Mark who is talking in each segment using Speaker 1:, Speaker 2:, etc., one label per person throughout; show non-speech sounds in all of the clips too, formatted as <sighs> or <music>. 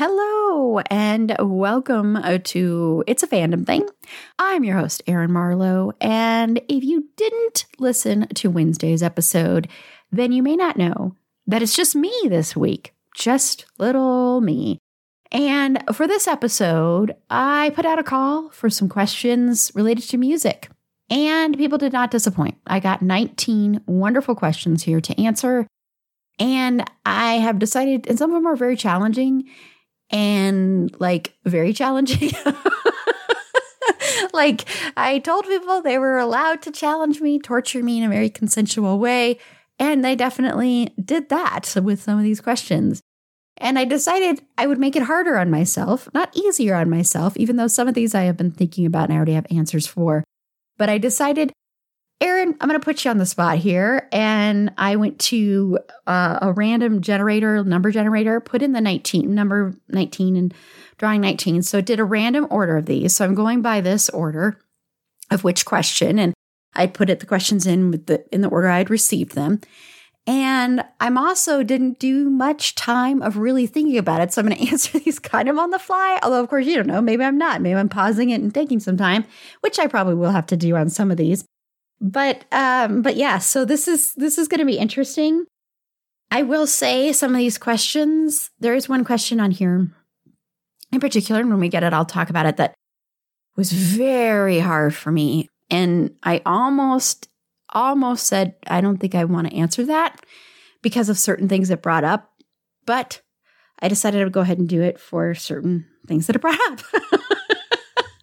Speaker 1: Hello and welcome uh, to It's a Fandom Thing. I'm your host, Erin Marlowe. And if you didn't listen to Wednesday's episode, then you may not know that it's just me this week, just little me. And for this episode, I put out a call for some questions related to music. And people did not disappoint. I got 19 wonderful questions here to answer. And I have decided, and some of them are very challenging and like very challenging. <laughs> like I told people they were allowed to challenge me, torture me in a very consensual way. And they definitely did that with some of these questions. And I decided I would make it harder on myself, not easier on myself, even though some of these I have been thinking about and I already have answers for. But I decided Erin, I'm going to put you on the spot here. And I went to uh, a random generator, number generator, put in the 19, number 19 and drawing 19. So it did a random order of these. So I'm going by this order of which question. And I put it the questions in with the in the order I had received them. And I'm also didn't do much time of really thinking about it. So I'm going <laughs> to answer these kind of on the fly. Although, of course, you don't know. Maybe I'm not. Maybe I'm pausing it and taking some time, which I probably will have to do on some of these. But um but yeah, so this is this is going to be interesting. I will say some of these questions, there is one question on here in particular and when we get it I'll talk about it that was very hard for me and I almost almost said I don't think I want to answer that because of certain things it brought up, but I decided I would go ahead and do it for certain things that it brought up. <laughs>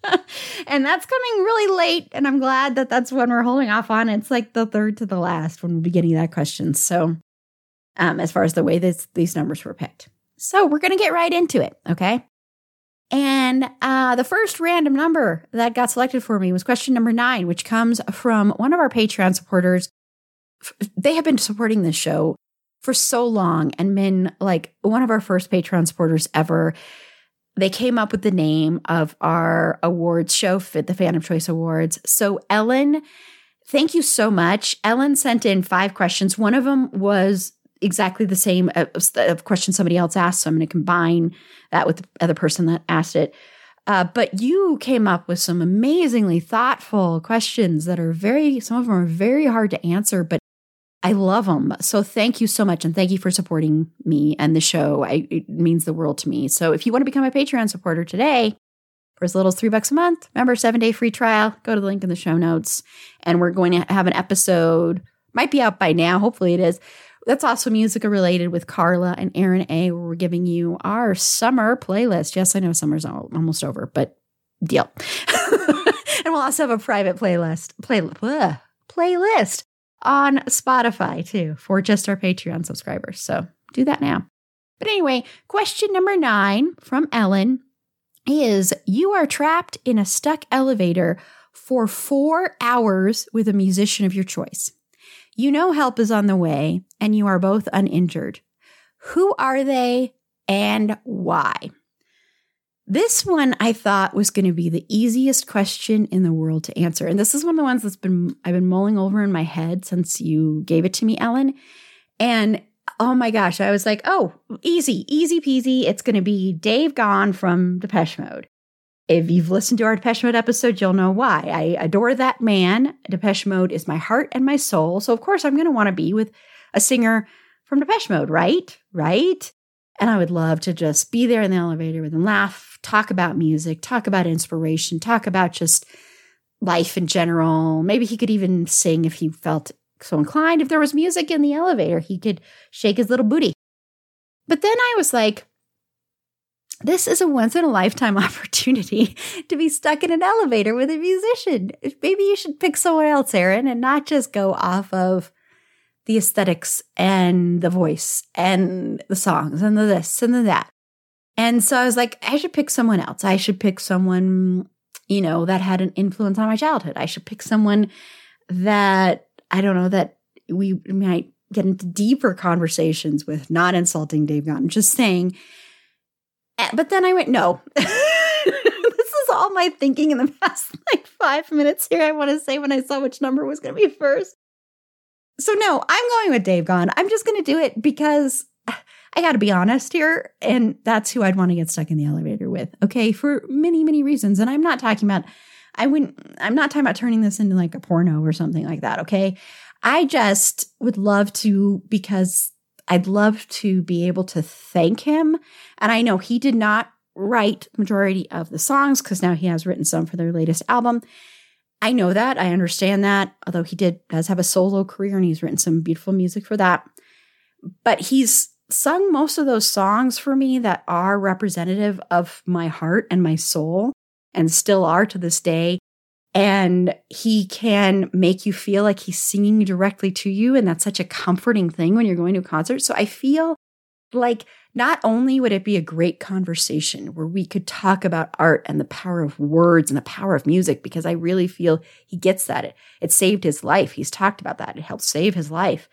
Speaker 1: <laughs> and that's coming really late. And I'm glad that that's when we're holding off on. It's like the third to the last when we'll be getting that question. So, um, as far as the way this, these numbers were picked. So, we're going to get right into it. Okay. And uh, the first random number that got selected for me was question number nine, which comes from one of our Patreon supporters. They have been supporting this show for so long and been like one of our first Patreon supporters ever they came up with the name of our awards show, Fit the Fandom Choice Awards. So, Ellen, thank you so much. Ellen sent in five questions. One of them was exactly the same of question somebody else asked. So, I'm going to combine that with the other person that asked it. Uh, but you came up with some amazingly thoughtful questions that are very, some of them are very hard to answer, but I love them. So thank you so much. And thank you for supporting me and the show. I, it means the world to me. So if you want to become a Patreon supporter today, for as little as three bucks a month, remember seven day free trial, go to the link in the show notes. And we're going to have an episode, might be out by now. Hopefully it is. That's also musical related with Carla and Erin A, where we're giving you our summer playlist. Yes, I know summer's almost over, but deal. <laughs> and we'll also have a private playlist, play, playlist on Spotify too for just our Patreon subscribers. So do that now. But anyway, question number nine from Ellen is You are trapped in a stuck elevator for four hours with a musician of your choice. You know help is on the way, and you are both uninjured. Who are they and why? This one I thought was going to be the easiest question in the world to answer. And this is one of the ones that's been I've been mulling over in my head since you gave it to me, Ellen. And oh my gosh, I was like, oh, easy, easy peasy. It's going to be Dave Gahan from Depeche Mode. If you've listened to our Depeche Mode episode, you'll know why. I adore that man. Depeche Mode is my heart and my soul. So, of course, I'm going to want to be with a singer from Depeche Mode, right? Right? And I would love to just be there in the elevator with him, laugh, talk about music, talk about inspiration, talk about just life in general. Maybe he could even sing if he felt so inclined. If there was music in the elevator, he could shake his little booty. But then I was like, this is a once in a lifetime <laughs> opportunity to be stuck in an elevator with a musician. Maybe you should pick someone else, Erin, and not just go off of the aesthetics and the voice and the songs and the this and the that. And so I was like, I should pick someone else. I should pick someone, you know, that had an influence on my childhood. I should pick someone that I don't know that we might get into deeper conversations with, not insulting Dave Gahan, just saying. Eh, but then I went, no. <laughs> this is all my thinking in the <laughs> past like five minutes here. I want to say when I saw which number was going to be first. So, no, I'm going with Dave Gahan. I'm just going to do it because I got to be honest here. And that's who I'd want to get stuck in the elevator with. Okay. For many, many reasons. And I'm not talking about, I wouldn't, I'm not talking about turning this into like a porno or something like that. Okay. I just would love to because I'd love to be able to thank him. And I know he did not write majority of the songs because now he has written some for their latest album. I know that. I understand that. Although he did does have a solo career and he's written some beautiful music for that. But he's sung most of those songs for me that are representative of my heart and my soul and still are to this day. And he can make you feel like he's singing directly to you. And that's such a comforting thing when you're going to a concert. So I feel like not only would it be a great conversation where we could talk about art and the power of words and the power of music, because I really feel he gets that. It, it saved his life. He's talked about that. It helped save his life.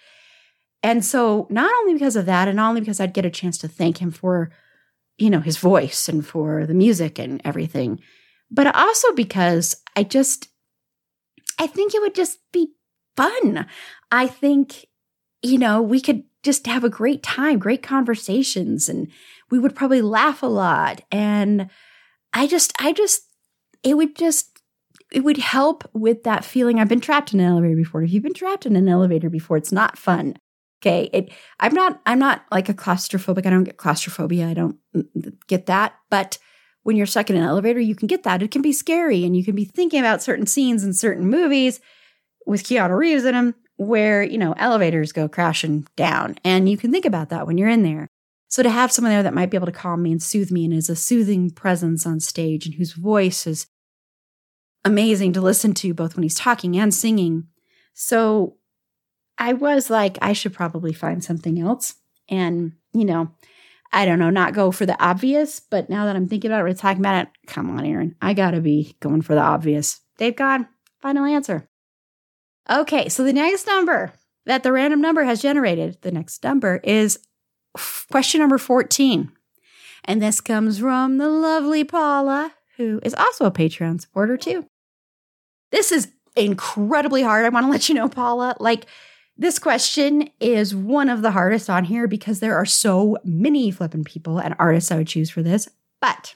Speaker 1: And so, not only because of that, and not only because I'd get a chance to thank him for, you know, his voice and for the music and everything, but also because I just, I think it would just be fun. I think, you know, we could just have a great time, great conversations, and we would probably laugh a lot. And I just, I just, it would just, it would help with that feeling. I've been trapped in an elevator before. If you've been trapped in an elevator before, it's not fun. Okay. It, I'm not, I'm not like a claustrophobic. I don't get claustrophobia. I don't mm, get that. But when you're stuck in an elevator, you can get that. It can be scary and you can be thinking about certain scenes in certain movies with Keanu Reeves in them where, you know, elevators go crashing down. And you can think about that when you're in there. So to have someone there that might be able to calm me and soothe me and is a soothing presence on stage and whose voice is amazing to listen to both when he's talking and singing. So I was like, I should probably find something else. And, you know, I don't know, not go for the obvious, but now that I'm thinking about it, we're talking about it. Come on, Erin. I gotta be going for the obvious. Dave Gahan, final answer. Okay, so the next number that the random number has generated, the next number is question number 14. And this comes from the lovely Paula, who is also a Patreon supporter too. This is incredibly hard. I want to let you know, Paula. Like, this question is one of the hardest on here because there are so many flippin' people and artists I would choose for this. But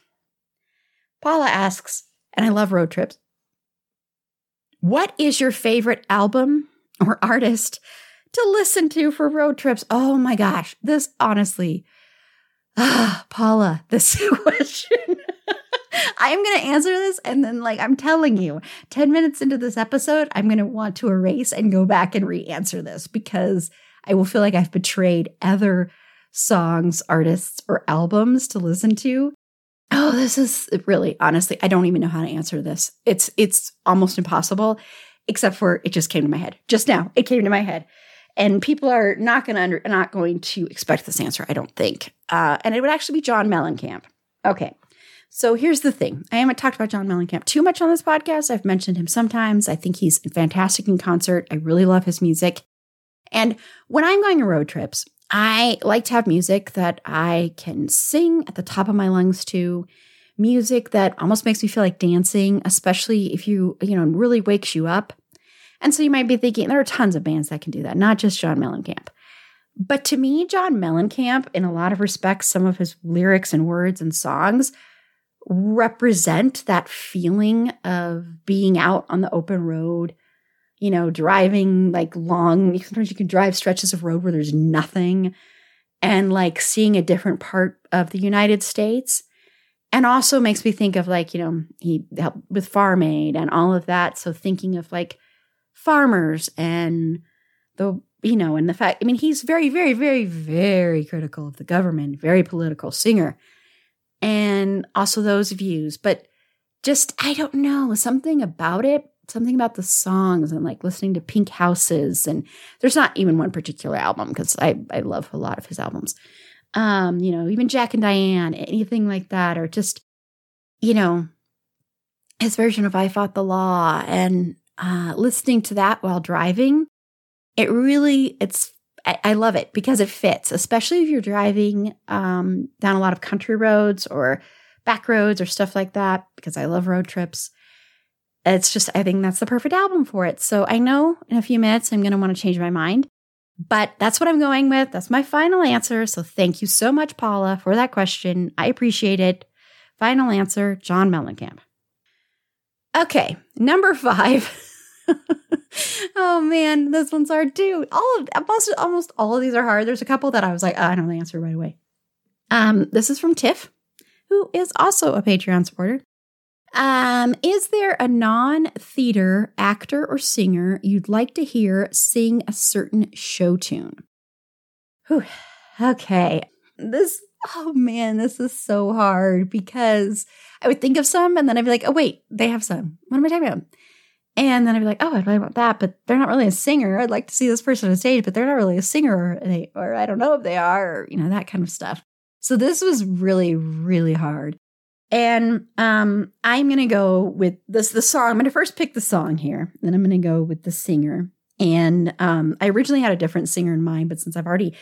Speaker 1: Paula asks, and I love road trips. What is your favorite album or artist to listen to for road trips? Oh my gosh, this honestly, ah, Paula, this <laughs> question I am going to answer this. And then, like, I'm telling you, 10 minutes into this episode, I'm going to want to erase and go back and re answer this because I will feel like I've betrayed other songs, artists, or albums to listen to. Oh, this is really honestly, I don't even know how to answer this. It's it's almost impossible, except for it just came to my head. Just now, it came to my head. And people are not going to under, not going to expect this answer, I don't think. Uh, and it would actually be John Mellencamp. Okay. So here's the thing I haven't talked about John Mellencamp too much on this podcast. I've mentioned him sometimes. I think he's fantastic in concert. I really love his music. And when I'm going on road trips, I like to have music that I can sing at the top of my lungs to, music that almost makes me feel like dancing, especially if you, you know, really wakes you up. And so you might be thinking there are tons of bands that can do that, not just John Mellencamp. But to me, John Mellencamp, in a lot of respects, some of his lyrics and words and songs represent that feeling of being out on the open road, you know, driving like long, sometimes you can drive stretches of road where there's nothing and like seeing a different part of the United States. And also makes me think of like, you know, he helped with Farm Aid and all of that. So thinking of like farmers and the, you know, and the fact, I mean, he's very, very, very, very critical of the government, very political singer and also those views. But just, I don't know, something about it, something about the songs and like listening to Pink Houses. And there's not even one particular album because I, I love a lot of his albums. Um, you know, even Jack and Diane, anything like that, or just, you know, his version of I Fought the Law and uh, listening to that while driving. It really, it's I, love it because it fits, especially if you're driving um, down a lot of country roads or back roads or stuff like that, because I love road trips. It's just, I think that's the perfect album for it. So I know in a few minutes I'm going to want to change my mind, but that's what I'm going with. That's my final answer. So thank you so much, Paula, for that question. I appreciate it. Final answer John Mellencamp. Okay, number five. <laughs> <laughs> oh man, this one's hard too. All of almost almost all of these are hard. There's a couple that I was like, oh, I don't know the answer right away. Um, this is from Tiff, who is also a Patreon supporter. Um, is there a non-theater actor or singer you'd like to hear sing a certain show tune? Whew. Okay. This oh man, this is so hard because I would think of some and then I'd be like, oh wait, they have some. What am I talking about? And then I'd be like, oh, I'd really want that, but they're not really a singer. I'd like to see this person on stage, but they're not really a singer, or, they, or I don't know if they are, or, you know, that kind of stuff. So this was really, really hard. And um, I'm going to go with this, the song. I'm going to first pick the song here, then I'm going to go with the singer. And um, I originally had a different singer in mind, but since I've already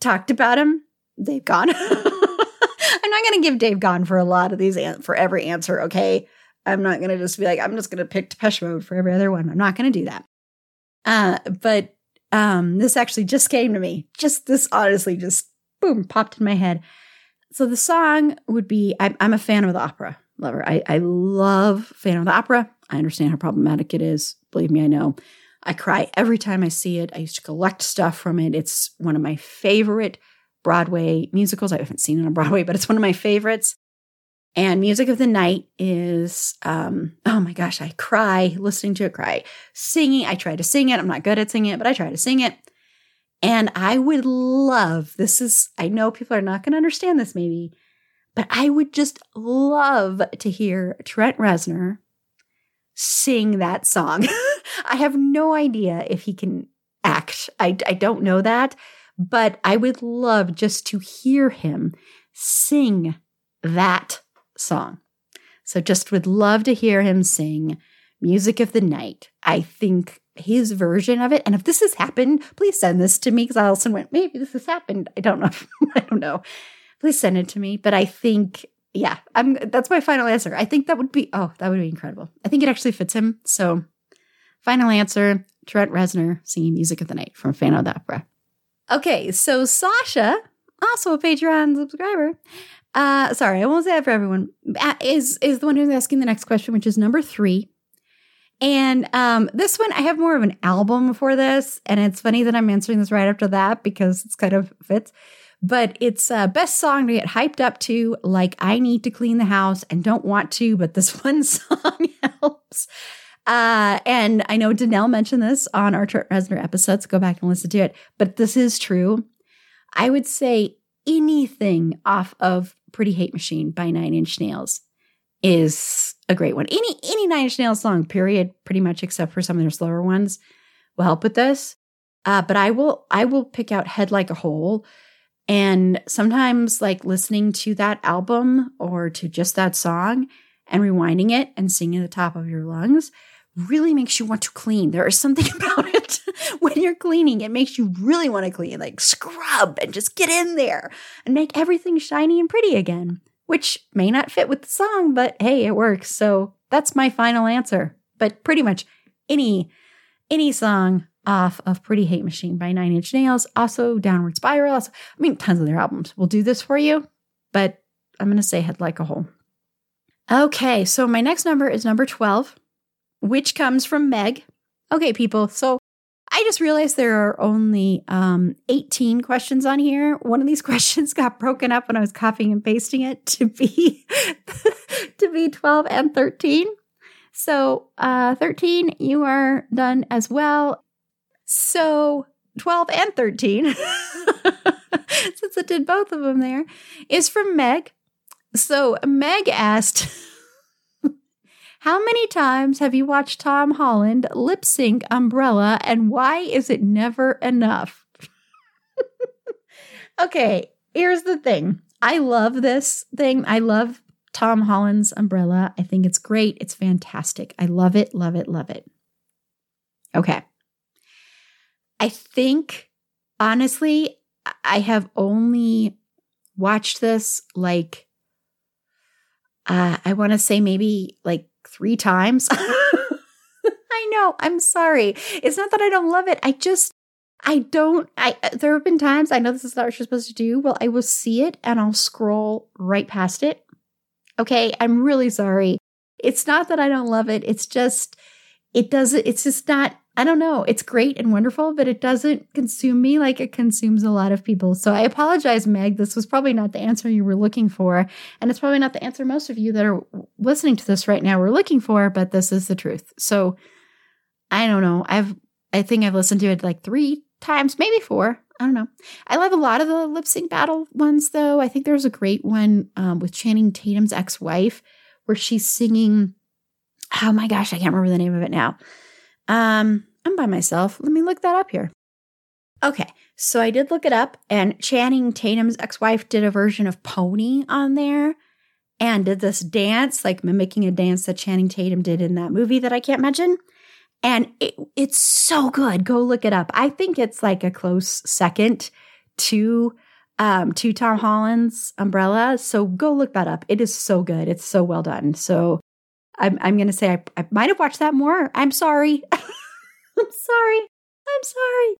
Speaker 1: talked about him, Dave Gahan. <laughs> I'm not going to give Dave Gahan for a lot of these, for every answer, okay? I'm not going to just be like, I'm just going to pick Depeche Mode for every other one. I'm not going to do that. Uh, but um, this actually just came to me. Just this honestly just boom popped in my head. So the song would be I, am a Phantom of the Opera lover. I, I love Phantom of the Opera. I understand how problematic it is. Believe me, I know. I cry every time I see it. I used to collect stuff from it. It's one of my favorite Broadway musicals. I haven't seen it on Broadway, but it's one of my favorites. And Music of the Night is, um, oh my gosh, I cry listening to it, cry singing. I try to sing it. I'm not good at singing it, but I try to sing it. And I would love this is, I know people are not going to understand this maybe, but I would just love to hear Trent Reznor sing that song. <laughs> I have no idea if he can act. I, I don't know that, but I would love just to hear him sing that song. So just would love to hear him sing Music of the Night. I think his version of it, and if this has happened, please send this to me because I also went, maybe this has happened. I don't know. <laughs> I don't know. Please send it to me. But I think, yeah, I'm that's my final answer. I think that would be oh, that would be incredible. I think it actually fits him. So final answer, Trent Reznor singing Music of the Night from Phantom of the Opera. Okay, so Sasha, also a Patreon subscriber, uh, sorry, I won't say that for everyone. Is is the one who's asking the next question, which is number three. And um, this one, I have more of an album for this, and it's funny that I'm answering this right after that because it's kind of fits. But it's uh, best song to get hyped up to, like I need to clean the house and don't want to, but this <laughs> one song helps. Uh, and I know Danelle mentioned this on our Trent Reznor episodes. Go back and listen to it. But this is true. I would say anything off of Pretty Hate Machine by Nine Inch Nails is a great one. Any any Nine Inch Nails song, period, pretty much except for some of their slower ones, will help with this. Uh, but I will I will pick out Head Like a Hole. And sometimes like listening to that album or to just that song and rewinding it and singing at the top of your lungs really makes you want to clean. There is something <laughs> about it when you're cleaning. It makes you really want to clean, like scrub and just get in there and make everything shiny and pretty again, which may not fit with the song, but hey, it works. So that's my final answer. But pretty much any any song off of Pretty Hate Machine by Nine Inch Nails, also Downward Spiral. Also, I mean, tons of their albums will do this for you, but I'm going to say Head Like a Hole. Okay, so my next number is number 12, which comes from Meg. Okay, people, so I just realized there are only um, 18 questions on here. One of these <laughs> questions got broken up when I was copying and pasting it to be <laughs> to be 12 and 13. So, uh, 13, you are done as well. So, 12 and 13, <laughs> since I did both of them there, is from Meg. So, Meg asked, How many times have you watched Tom Holland lip sync Umbrella, and why is it never enough? <laughs> okay, here's the thing. I love this thing. I love Tom Holland's umbrella. I think it's great. It's fantastic. I love it, love it, love it. Okay. I think, honestly, I have only watched this like, uh, I want to say maybe like three times. <laughs> <laughs> I know. I'm sorry. It's not that I don't love it. I just, I don't, I, there have been times, I know this is not what you're supposed to do. Well, I will see it and I'll scroll right past it Okay, I'm really sorry. It's not that I don't love it. It's just, it doesn't, it's just not, I don't know. It's great and wonderful, but it doesn't consume me like it consumes a lot of people. So I apologize, Meg. This was probably not the answer you were looking for. And it's probably not the answer most of you that are listening to this right now were looking for, but this is the truth. So I don't know. I've, I think I've listened to it like three times, maybe four. I don't know. I love a lot of the lip sync battle ones, though. I think there's a great one um, with Channing Tatum's ex wife where she's singing. Oh my gosh, I can't remember the name of it now. Um, I'm by myself. Let me look that up here. Okay, so I did look it up, and Channing Tatum's ex wife did a version of Pony on there and did this dance, like mimicking a dance that Channing Tatum did in that movie that I can't mention. And it, it's so good. Go look it up. I think it's like a close second to um to Tom Holland's Umbrella. So go look that up. It is so good. It's so well done. So I'm I'm gonna say I, I might have watched that more. I'm sorry. <laughs> I'm sorry. I'm sorry.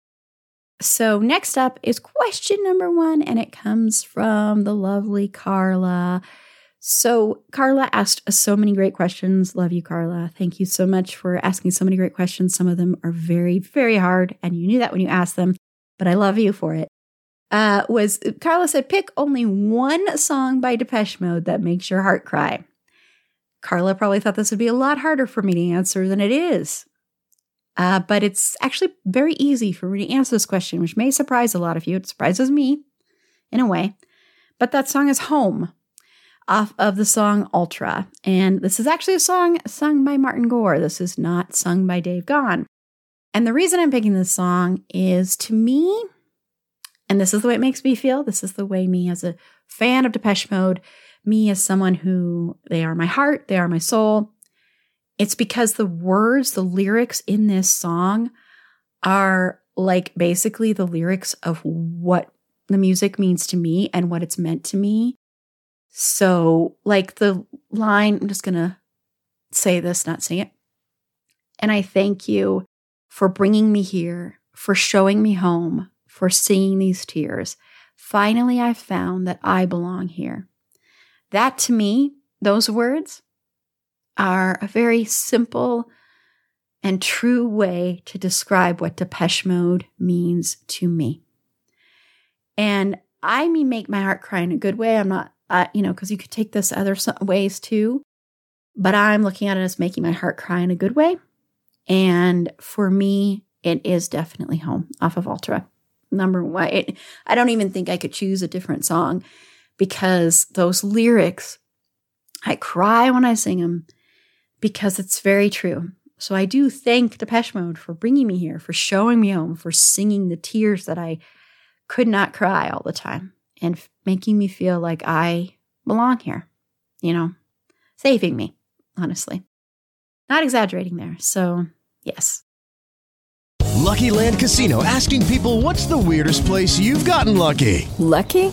Speaker 1: So next up is question number one, and it comes from the lovely Carla. So, Carla asked so many great questions. Love you, Carla. Thank you so much for asking so many great questions. Some of them are very, very hard, and you knew that when you asked them, but I love you for it. Uh, was Carla said, pick only one song by Depeche Mode that makes your heart cry. Carla probably thought this would be a lot harder for me to answer than it is. Uh, but it's actually very easy for me to answer this question, which may surprise a lot of you. It surprises me in a way. But that song is Home off of the song Ultra. And this is actually a song sung by Martin Gore. This is not sung by Dave Gahan. And the reason I'm picking this song is to me, and this is the way it makes me feel, this is the way me as a fan of Depeche Mode, me as someone who they are my heart, they are my soul. It's because the words, the lyrics in this song are like basically the lyrics of what the music means to me and what it's meant to me. So, like the line, I'm just going to say this, not sing it. And I thank you for bringing me here, for showing me home, for seeing these tears. Finally, I found that I belong here. That to me, those words are a very simple and true way to describe what Depeche Mode means to me. And I mean, make my heart cry in a good way. I'm not uh, you know, because you could take this other ways too. But I'm looking at it as making my heart cry in a good way. And for me, it is definitely home off of Ultra. Number one, it, I don't even think I could choose a different song because those lyrics, I cry when I sing them because it's very true. So I do thank Depeche Mode for bringing me here, for showing me home, for singing the tears that I could not cry all the time and making me feel like I belong here, you know, saving me, honestly. Not exaggerating there. So, yes.
Speaker 2: Lucky Land Casino asking people what's the weirdest place you've gotten lucky?
Speaker 3: Lucky?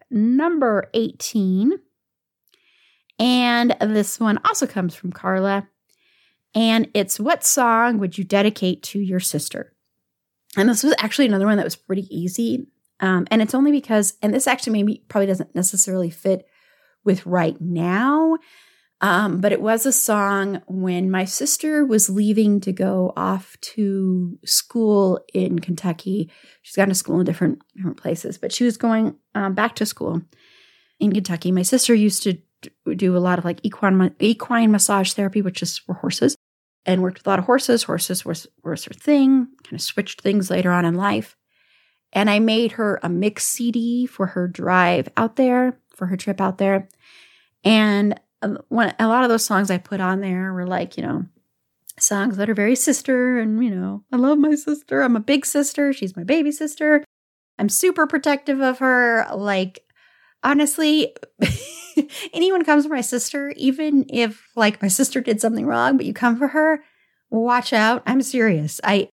Speaker 1: number 18. And this one also comes from Carla. And it's What song would you dedicate to your sister? And this was actually another one that was pretty easy. Um, and it's only because, and this actually maybe probably doesn't necessarily fit with right now, um, but it was a song when my sister was leaving to go off to school in Kentucky. She's gone to school in different different places, but she was going um, back to school in Kentucky. My sister used to do a lot of like equine equine massage therapy, which is for horses, and worked with a lot of horses. Horses was was her thing. Kind of switched things later on in life, and I made her a mix CD for her drive out there for her trip out there, and Um, when a lot of those songs I put on there were like you know songs that are very sister and you know I love my sister. I'm a big sister. She's my baby sister. I'm super protective of her. Like honestly. <laughs> anyone comes for my sister, even if like my sister did something wrong, but you come for her, watch out. I'm serious. I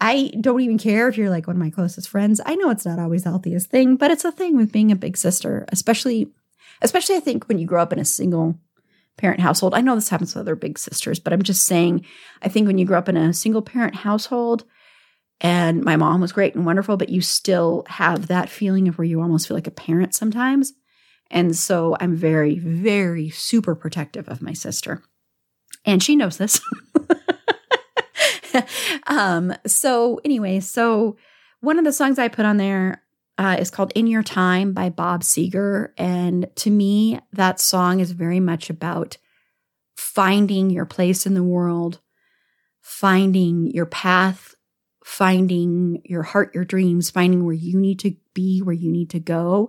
Speaker 1: I don't even care if you're like one of my closest friends. I know it's not always the healthiest thing, but it's a thing with being a big sister, especially especially I think when you grow up in a single parent household. I know this happens with other big sisters, but I'm just saying I think when you grow up in a single parent household and my mom was great and wonderful, but you still have that feeling of where you almost feel like a parent sometimes. And so I'm very, very super protective of my sister. And she knows this. <laughs> um, so, anyway, so one of the songs I put on there uh, is called In Your Time by Bob Seger. And to me, that song is very much about finding your place in the world, finding your path, finding your heart, your dreams, finding where you need to be, where you need to go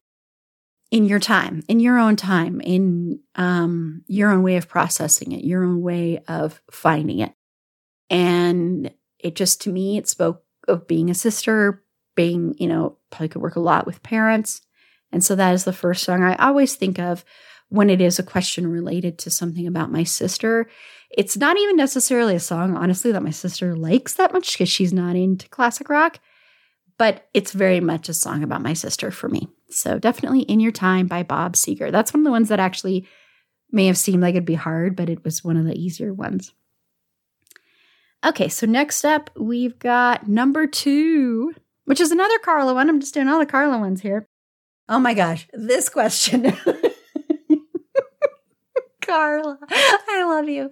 Speaker 1: in your time, in your own time, in um, your own way of processing it, your own way of finding it. And it just, to me, it spoke of being a sister, being, you know, probably could work a lot with parents. And so that is the first song I always think of when it is a question related to something about my sister. It's not even necessarily a song, honestly, that my sister likes that much because she's not into classic rock, but it's very much a song about my sister for me. So definitely In Your Time by Bob Seger. That's one of the ones that actually may have seemed like it'd be hard, but it was one of the easier ones. Okay, so next up we've got number two, which is another Carla one. I'm just doing all the Carla ones here. Oh my gosh, this question. <laughs> Carla, I love you.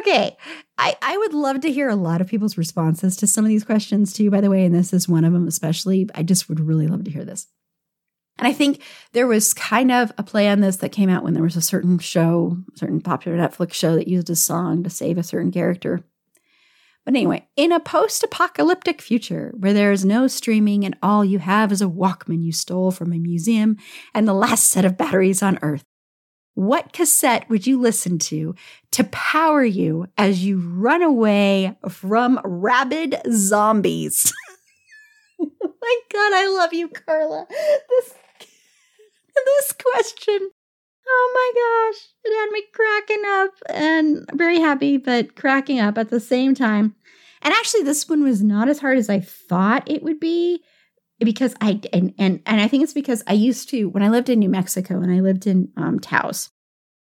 Speaker 1: Okay. I, I would love to hear a lot of people's responses to some of these questions too, by the way. And this is one of them, especially. I just would really love to hear this. And I think there was kind of a play on this that came out when there was a certain show, certain popular Netflix show that used a song to save a certain character. But anyway, in a post apocalyptic future where there is no streaming and all you have is a Walkman you stole from a museum and the last set of batteries on Earth, what cassette would you listen to to power you as you run away from rabid zombies? <laughs> my God, I love you, Carla. This <laughs> this question. Oh my gosh, it had me cracking up and very happy, but cracking up at the same time. And actually, this one was not as hard as I thought it would be because I and and and I think it's because I used to when I lived in New Mexico and I lived in um, Taos,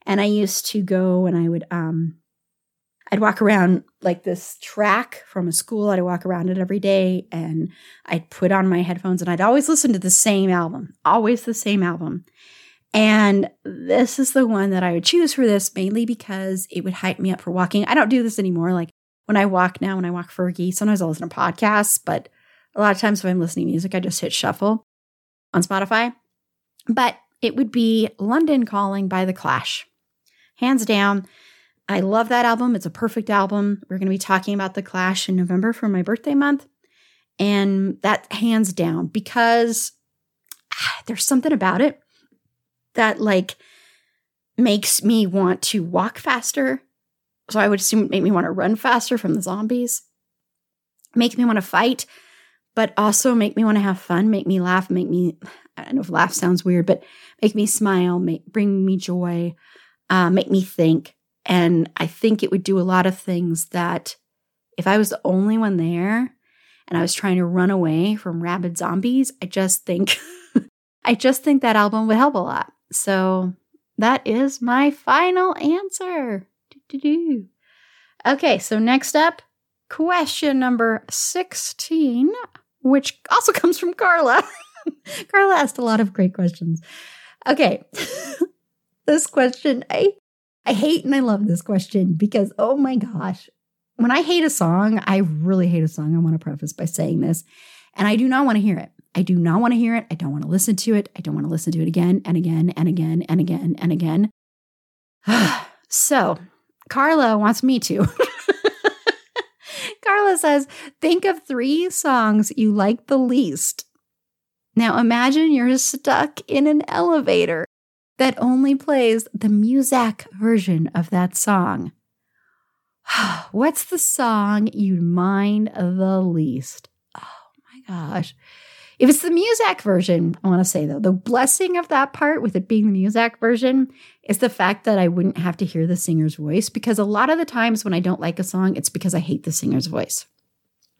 Speaker 1: and I used to go and I would um I'd walk around like this track from a school. I'd walk around it every day and I'd put on my headphones and I'd always listen to the same album, always the same album. And this is the one that I would choose for this mainly because it would hype me up for walking. I don't do this anymore. Like when I walk now, when I walk Fergie, sometimes I'll listen to podcasts, but a lot of times if I'm listening to music, I just hit shuffle on Spotify. But it would be London Calling by The Clash. Hands down, I love that album. It's a perfect album. We're going to be talking about The Clash in November for my birthday month. And that hands down because ah, there's something about it. That like makes me want to walk faster. So I would assume it make me want to run faster from the zombies. Make me want to fight, but also make me want to have fun, make me laugh, make me I don't know if laugh sounds weird, but make me smile, make bring me joy, uh, make me think. And I think it would do a lot of things that if I was the only one there and I was trying to run away from rabid zombies, I just think <laughs> I just think that album would help a lot. So that is my final answer. Okay, so next up, question number 16, which also <laughs> comes from Carla. <laughs> Carla asked a lot of great questions. Okay. <laughs> this question, I I hate and I love this question because oh my gosh, when I hate a song, I really hate a song. I want to preface by saying this, and I do not want to hear it. I do not want to hear it. I don't want to listen to it. I don't want to listen to it again and again and again and again and again. <sighs> so, Carla wants me to. <laughs> Carla says, think of three songs you like the least. Now imagine you're stuck in an elevator that only plays the Muzak version of that song. <sighs> What's the song you'd mind the least? Oh my gosh. If it's the Muzak version, I want to say though, the blessing of that part with it being the Muzak version is the fact that I wouldn't have to hear the singer's voice because a lot of the times when I don't like a song, it's because I hate the singer's voice.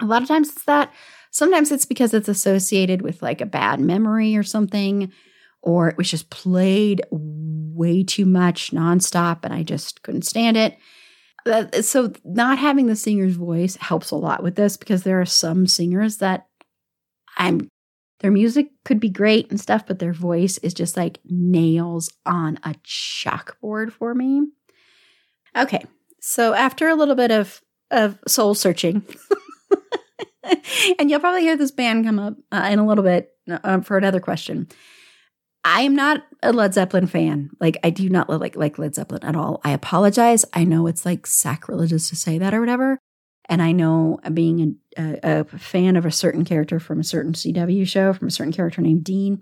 Speaker 1: A lot of times it's that. Sometimes it's because it's associated with like a bad memory or something, or it was just played way too much nonstop and I just couldn't stand it. So, not having the singer's voice helps a lot with this because there are some singers that I'm their music could be great and stuff, but their voice is just like nails on a chalkboard for me. Okay, so after a little bit of of soul searching, <laughs> and you'll probably hear this band come up uh, in a little bit uh, for another question. I am not a Led Zeppelin fan. Like I do not like like Led Zeppelin at all. I apologize. I know it's like sacrilegious to say that or whatever. And I know being a, a, a, fan of a certain character from a certain CW show, from a certain character named Dean,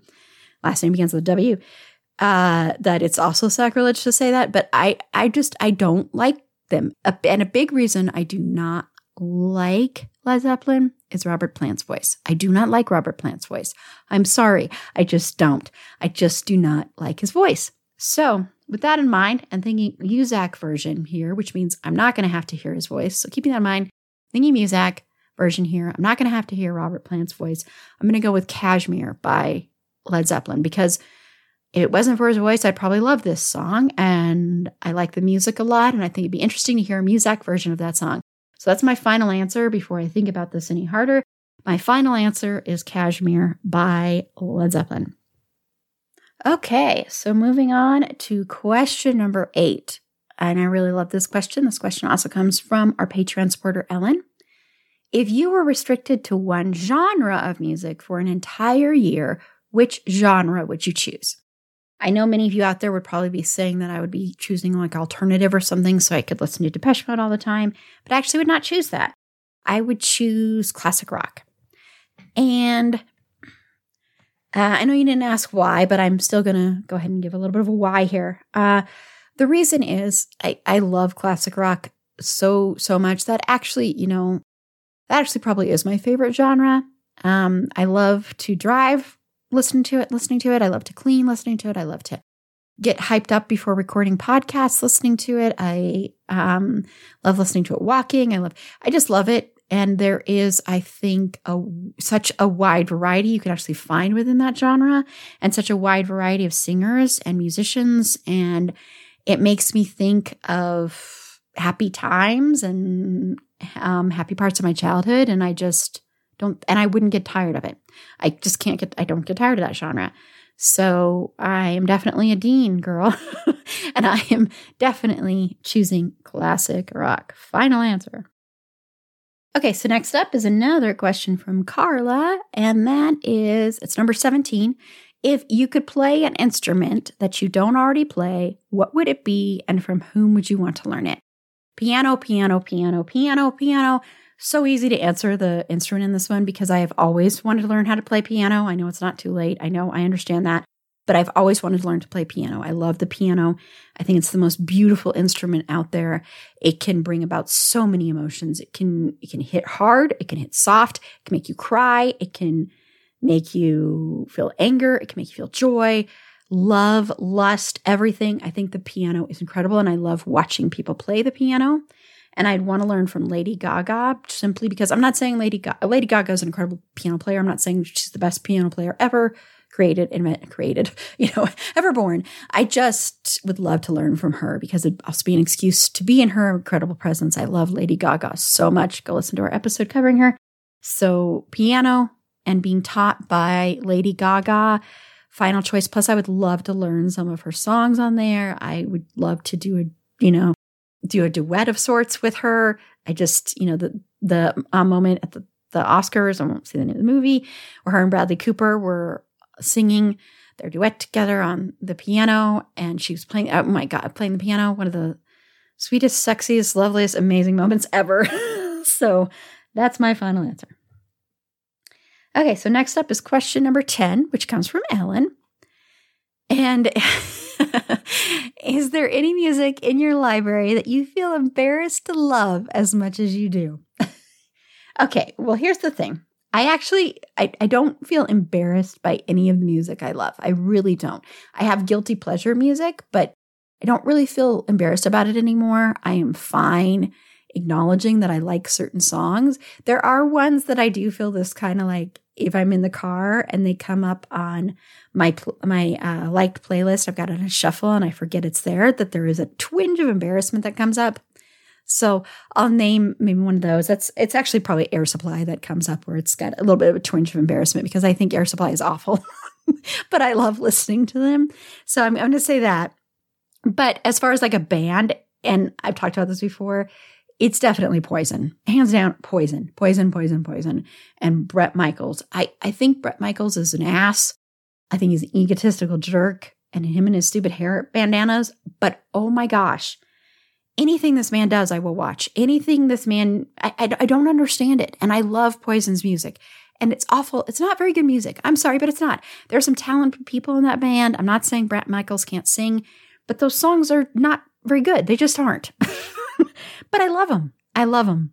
Speaker 1: last name begins with W, uh, that it's also sacrilege to say that. But I, I just, I don't like them. And a big reason I do not like Led Zeppelin is Robert Plant's voice. I do not like Robert Plant's voice. I'm sorry. I just don't. I just do not like his voice. So with that in mind, and thinking Muzak version here, which means I'm not going to have to hear his voice. So keeping that in mind, thinking Muzak version here, I'm not going to have to hear Robert Plant's voice. I'm going to go with Kashmir by Led Zeppelin because if it wasn't for his voice, I'd probably love this song. And I like the music a lot. And I think it'd be interesting to hear a Muzak version of that song. So that's my final answer before I think about this any harder. My final answer is Kashmir by Led Zeppelin. Okay, so moving on to question number eight. And I really love this question. This question also comes from our Patreon supporter, Ellen. If you were restricted to one genre of music for an entire year, which genre would you choose? I know many of you out there would probably be saying that I would be choosing like alternative or something so I could listen to Depeche Mode all the time, but I actually would not choose that. I would choose classic rock. And uh, I know you didn't ask why, but I'm still going to go ahead and give a little bit of a why here. Uh, the reason is I, I love classic rock so, so much that actually, you know, that actually probably is my favorite genre. Um, I love to drive, listen to it, listening to it. I love to clean, listening to it. I love to get hyped up before recording podcasts, listening to it. I um, love listening to it walking. I love, I just love it and there is i think a such a wide variety you could actually find within that genre and such a wide variety of singers and musicians. And it makes me think of happy times and um, happy parts of my childhood. And i just don't and i wouldn't get tired of it. I just can't get i don't get tired of that genre. So i am definitely a dean girl. <laughs> And i am definitely choosing classic rock. Final answer Okay, so next up is another question from Carla, and that is it's number 17. If you could play an instrument that you don't already play, what would it be and from whom would you want to learn it? Piano, piano, piano, piano, piano. So easy to answer the instrument in this one because I have always wanted to learn how to play piano. I know it's not too late. I know I understand that. But I've always wanted to learn to play piano. I love the piano. I think it's the most beautiful instrument out there. It can bring about so many emotions. It can it can hit hard, it can hit soft, it can make you cry, it can make you feel anger, it can make you feel joy, love, lust, everything. I think the piano is incredible and I love watching people play the piano. And I'd want to learn from Lady Gaga simply because I'm not saying Lady Gaga, Lady Gaga is an incredible piano player. I'm not saying she's the best piano player ever created, invent, created, <laughs> you know, <laughs> ever born. I just would love to learn from her because it'd also be an excuse to be in her incredible presence. I love Lady Gaga so much. Go listen to our episode covering her. So piano and being taught by Lady Gaga, final choice. Plus, I would love to learn some of her songs on there. I would love to do a, you know, do a duet of sorts with her. I just, you know, the the uh, moment at the, the Oscars, I won't say the name of the movie, where her and Bradley Cooper were singing their duet together on the piano, and she was playing. Oh my god, playing the piano! One of the sweetest, sexiest, loveliest, amazing moments ever. <laughs> so that's my final answer. Okay, so next up is question number 10, which comes from Ellen. And <laughs> is there any music in your library that you feel embarrassed to love as much as you do? <laughs> okay, well, here's the thing. I actually I, I don't feel embarrassed by any of the music I love. I really don't. I have guilty pleasure music, but I don't really feel embarrassed about it anymore. I am fine acknowledging that I like certain songs. There are ones that I do feel this kind of like if I'm in the car and they come up on my my uh, liked playlist, I've got it on a shuffle and I forget it's there. That there is a twinge of embarrassment that comes up. So I'll name maybe one of those. That's it's actually probably Air Supply that comes up where it's got a little bit of a twinge of embarrassment because I think Air Supply is awful, <laughs> but I love listening to them. So I'm, I'm going to say that. But as far as like a band, and I've talked about this before, it's definitely poison. Hands down, poison, poison, poison, poison. And Bret Michaels. I, I think Bret Michaels is an ass. I think he's an egotistical jerk and him and his stupid hair bandanas. But oh my gosh, anything this man does, I will watch. Anything this man, I, I, I don't understand it. And I love Poison's music. And it's awful. It's not very good music. I'm sorry, but it's not. There's some talented people in that band. I'm not saying Bret Michaels can't sing, but those songs are not very good. They just aren't. <laughs> but I love them. I love them.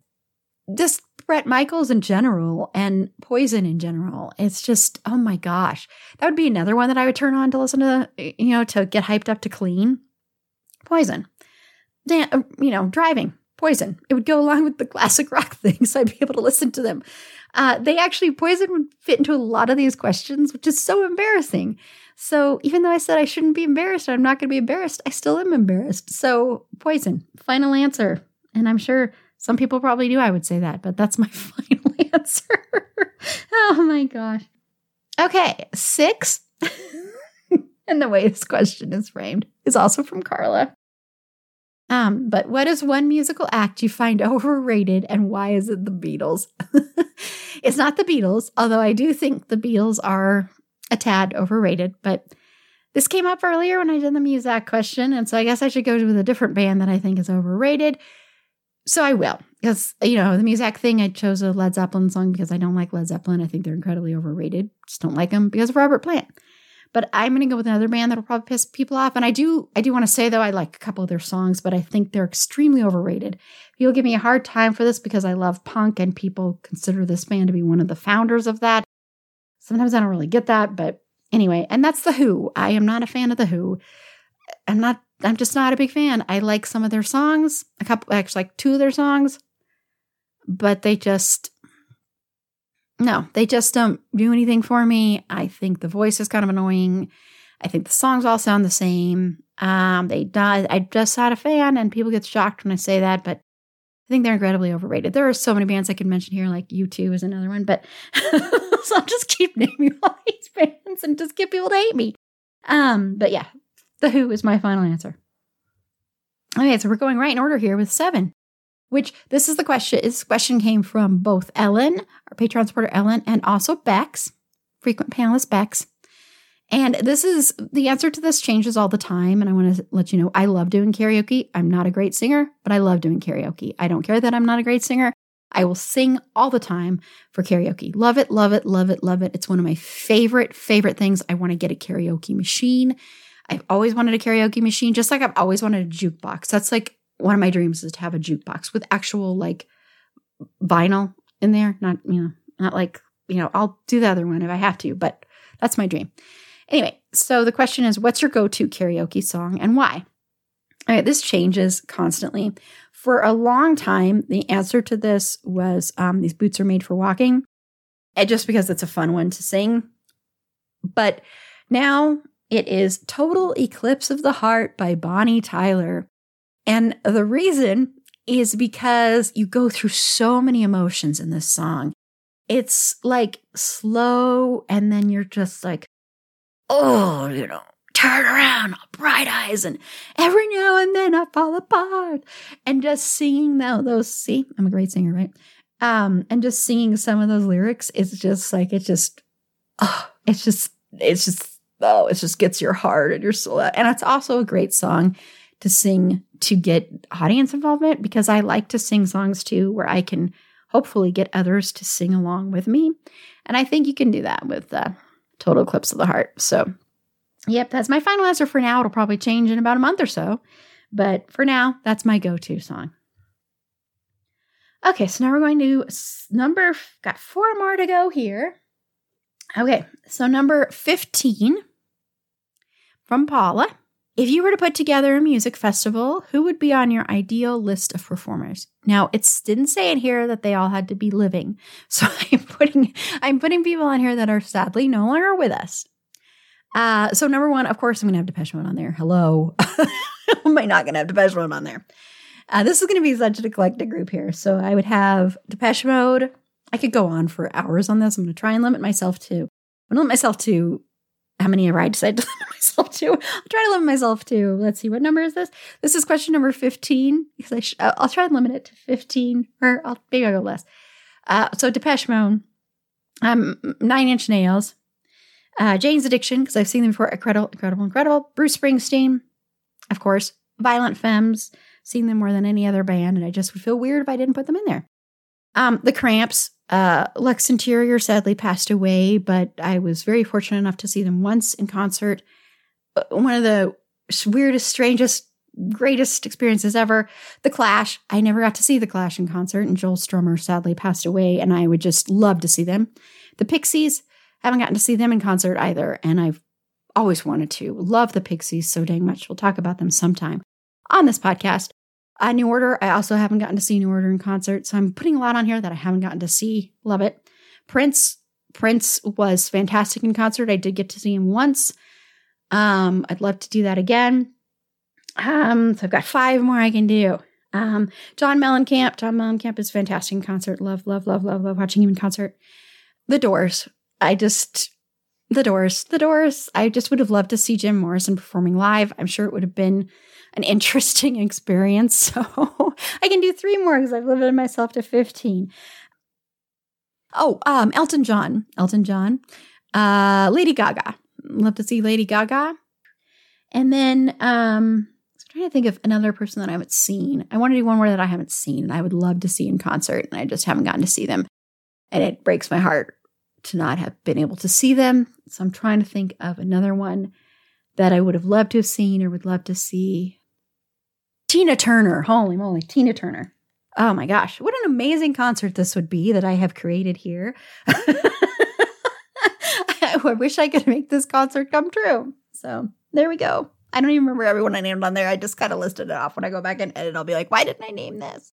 Speaker 1: Just Bret Michaels in general and Poison in general. It's just, oh my gosh. That would be another one that I would turn on to listen to, you know, to get hyped up to clean. Poison. Dan- uh, you know, driving. Poison. It would go along with the classic <laughs> rock things. I'd be able to listen to them. Uh, they actually, Poison would fit into a lot of these questions, which is so embarrassing. So even though I said I shouldn't be embarrassed, I'm not going to be embarrassed. I still am embarrassed. So poison, final answer. And I'm sure some people probably do. I would say that, but that's my <laughs> final <laughs> answer. oh my gosh. Okay, six. and the way this question is framed is also from Carla. Um, but what is one musical act you find <laughs> overrated and why is it the Beatles? <laughs> it's not the Beatles, although I do think the Beatles are a tad overrated, but this came up earlier when I did the Muzak question, and so I guess I should go with a different band that I think is overrated. So I will, because you know the Muzak thing. I chose a Led Zeppelin song because I don't like Led Zeppelin. I think they're incredibly overrated. Just don't like them because of Robert Plant. But I'm going to go with another band that'll probably piss people off. And I do, I do want to say though, I like a couple of their songs, but I think they're extremely overrated. You'll give me a hard time for this because I love punk, and people consider this band to be one of the founders of that. Sometimes I don't really get that, but Anyway, and that's The Who. I am not a fan of The Who. I'm not, I'm just not a big fan. I like some of their songs, a couple, actually, like two of their songs, but they just, no, they just don't do anything for me. I think the voice is kind of annoying. I think the songs all sound the same. Um, they die. I'm just not a fan, and people get shocked when I say that, but I think they're incredibly overrated. There are so many bands I could mention here, like U2 is another one, but <laughs> so I'll just keep naming all these bands and just get people to hate me. Um, but yeah, The Who is my final answer. Okay, so we're going right in order here with seven, which this is the question. This question came from both Ellen, our Patreon supporter Ellen, and also Bex, frequent panelist Bex. And this is the answer to this changes all the time. And I want to let you know I love doing karaoke. I'm not a great singer, but I love doing karaoke. I don't care that I'm not a great singer. I will sing all the time for karaoke. Love it, love it, love it, love it. It's one of my favorite, favorite things. I want to get a karaoke machine. I've always wanted a karaoke machine, just like I've always wanted a jukebox. That's like one of my dreams is to have a jukebox with actual like vinyl in there. Not, you know, not like, you know, I'll do the other one if I have to, but that's my dream. Anyway, so the question is what's your go to karaoke song and why? All right, this changes constantly. For a long time, the answer to this was um, These Boots Are Made for Walking, and just because it's a fun one to sing. But now it is Total Eclipse of the Heart by Bonnie Tyler. And the reason is because you go through so many emotions in this song. It's like slow, and then you're just like, oh, you know, turn around, bright eyes, and every now and then I fall apart. And just singing those, see, I'm a great singer, right? Um, and just singing some of those lyrics, it's just like, it just, oh, it's just, it's just, oh, it just gets your heart and your soul. And it's also a great song to sing to get audience involvement because I like to sing songs too where I can hopefully get others to sing along with me. And I think you can do that with uh, Total Eclipse of the Heart. So, yep, that's my final answer for now. It'll probably change in about a month or so. But for now, that's my go to song. Okay, so now we're going to number, got four more to go here. Okay, so number 15 from Paula. If you were to put together a music festival, who would be on your ideal list of performers? Now, it didn't say in here that they all had to be living. <laughs> So I'm putting I'm putting people on here that are sadly no longer with us. Uh, so number one, of course, I'm gonna have Depeche Mode on there. Hello. <laughs> Am I not gonna have Depeche Mode on there? Uh, this is gonna be such an eclectic group here. So I would have Depeche Mode. I could go on for hours on this. I'm gonna try and limit myself to I'm gonna limit myself to how many I decided to <laughs> limit myself to? I'll try to limit myself to. Let's see, what number is this? This is question number 15. Because I sh- I'll try and limit it to 15, or I'll, maybe I'll go less. Uh, so Depeche Mode, um, Nine Inch Nails, uh, Jane's Addiction, because I've seen them before. Incredible, incredible, incredible. Bruce Springsteen, of course. Violent Femmes, seen them more than any other band, and I just would feel weird if I didn't put them in there. Um, the Cramps, uh, Lux Interior sadly passed away, but I was very fortunate enough to see them once in concert. Uh, one of the weirdest, strangest, greatest experiences ever. The Clash. I never got to see the Clash in concert, and Joe Strummer sadly passed away, and I would just love to see them. The Pixies. Haven't gotten to see them in concert either, and I've always wanted to. Love the Pixies so dang much. We'll talk about them sometime on this podcast. Uh, New Order, I also haven't gotten to see New Order in concert, so I'm putting a lot on here that I haven't gotten to see. Love it. Prince, Prince was fantastic in concert. I did get to see him once. Um, I'd love to do that again. Um, so I've got five more I can do. Um, John Mellencamp. John Mellencamp is fantastic in concert. Love, love, love, love, love watching him in concert. The Doors. I just the Doors. The Doors. I just would have loved to see Jim Morrison performing live. I'm sure it would have been an interesting <laughs> experience. So <laughs> I can do three more because I've limited myself to 15. Oh, um, Elton John. Elton John. Uh, Lady Gaga. Love to see Lady Gaga. And then um, I was trying to think of another person that I haven't seen. I want to do one more that I haven't seen and I would love to see in concert, and I just haven't gotten to see them. And it breaks my heart to not have been able to see them. So I'm trying to think of another one that I would have loved to have seen or would love to see. Tina Turner. Holy moly, Tina Turner. Oh my gosh, what an amazing concert this would be that I have created here. <laughs> I wish I could make this concert come true. So there we go. I don't even remember everyone I named on there. I just kind of listed it off. When I go back and edit, I'll be like, why didn't I name this?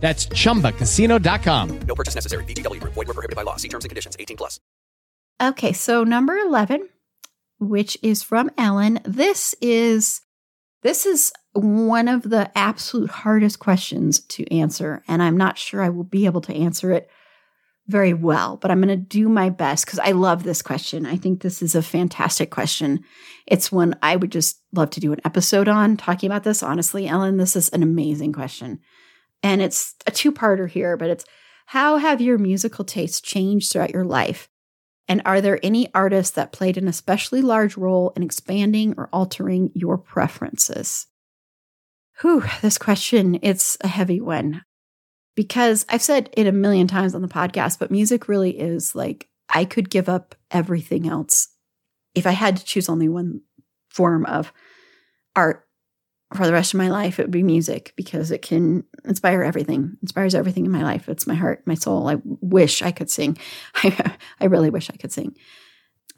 Speaker 4: That's chumbacasino.com.
Speaker 5: No purchase necessary. VGW Group. Void were prohibited by law. See terms and conditions. 18 plus.
Speaker 1: Okay, so number 11, which is from Ellen. This is this is one of the absolute hardest questions to answer, and I'm not sure I will be able to answer it very well, but I'm going to do my best because I love this question. I think this is a fantastic question. It's one I would just love to do an episode on talking about this. Honestly, Ellen, this is an amazing question. And it's a two parter here, but it's how have your musical tastes changed throughout your life? And are there any artists that played an especially large role in expanding or altering your preferences? Whew, this question, it's a heavy one because I've said it a million times on the podcast, but music really is like I could give up everything else if I had to choose only one form of art for the rest of my life. It would be music because it can inspire everything, inspires everything in my life. It's my heart, my soul. I wish I could sing. <laughs> I, I really wish I could sing.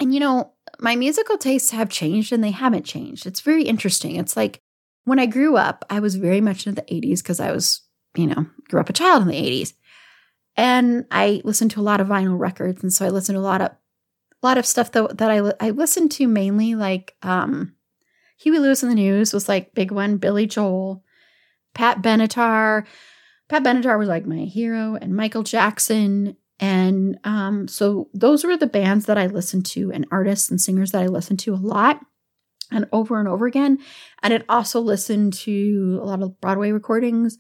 Speaker 1: And you know, my musical tastes have changed and they haven't changed. It's very interesting. It's like when I grew up, I was very much into the 80s because I was you know, grew up a child in the 80s. And I listened to a lot of vinyl records. And so I listened to a lot of, a lot of stuff that, that I, I listened to mainly like, um, Huey Lewis and the News was like big one, Billy Joel, Pat Benatar. Pat Benatar was like my hero and Michael Jackson. And um, so those were the bands that I listened to and artists and singers that I listened to a lot and over and over again. And it also listened to a lot of Broadway recordings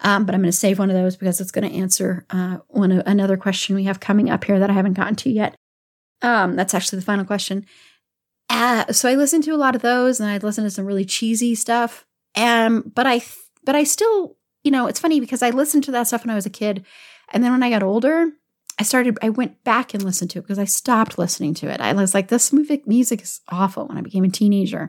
Speaker 1: um, but I'm going to save one of those because it's going to answer uh, one another question we have coming up here that I haven't gotten to yet. Um, that's actually the final question. Uh, so I listened to a lot of those, and I listened to some really cheesy stuff. Um, but I, but I still, you know, it's funny because I listened to that stuff when I was a kid, and then when I got older, I started. I went back and listened to it because I stopped listening to it. I was like, this music music is awful when I became a teenager.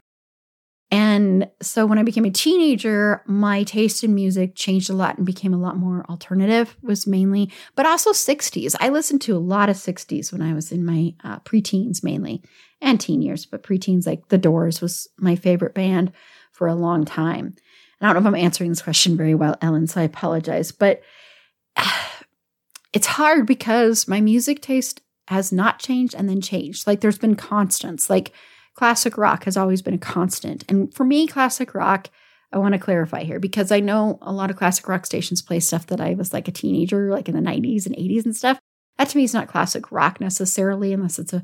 Speaker 1: And so when I became a teenager, my taste in music changed a lot and became a lot more alternative, was mainly, but also 60s. I listened to a lot of 60s when I was in my uh, preteens mainly and teen years, but preteens, like The Doors was my favorite band for a long time. And I don't know if I'm answering this question very well, Ellen, so I apologize. But <sighs> it's hard because my music taste has not changed and then changed. Like there's been constants. Like, classic rock has always been a constant. And for me, classic rock, I want to clarify here because I know a lot of classic rock stations play stuff that I was like a teenager, like in the 90s and 80s and stuff. That to me is not classic rock necessarily, unless it's a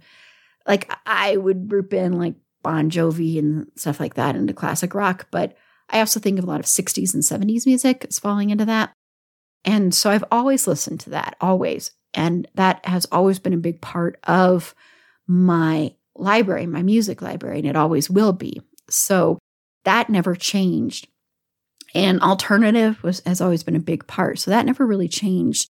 Speaker 1: like I would group in like Bon Jovi and stuff like that into classic rock. But I also think of a lot of 60s and 70s music as falling into that. And so I've always listened to that, always. And that has always been a big part of my library, my music library, and it always will be. So that never changed. And alternative was has always been a big part. So that never really changed.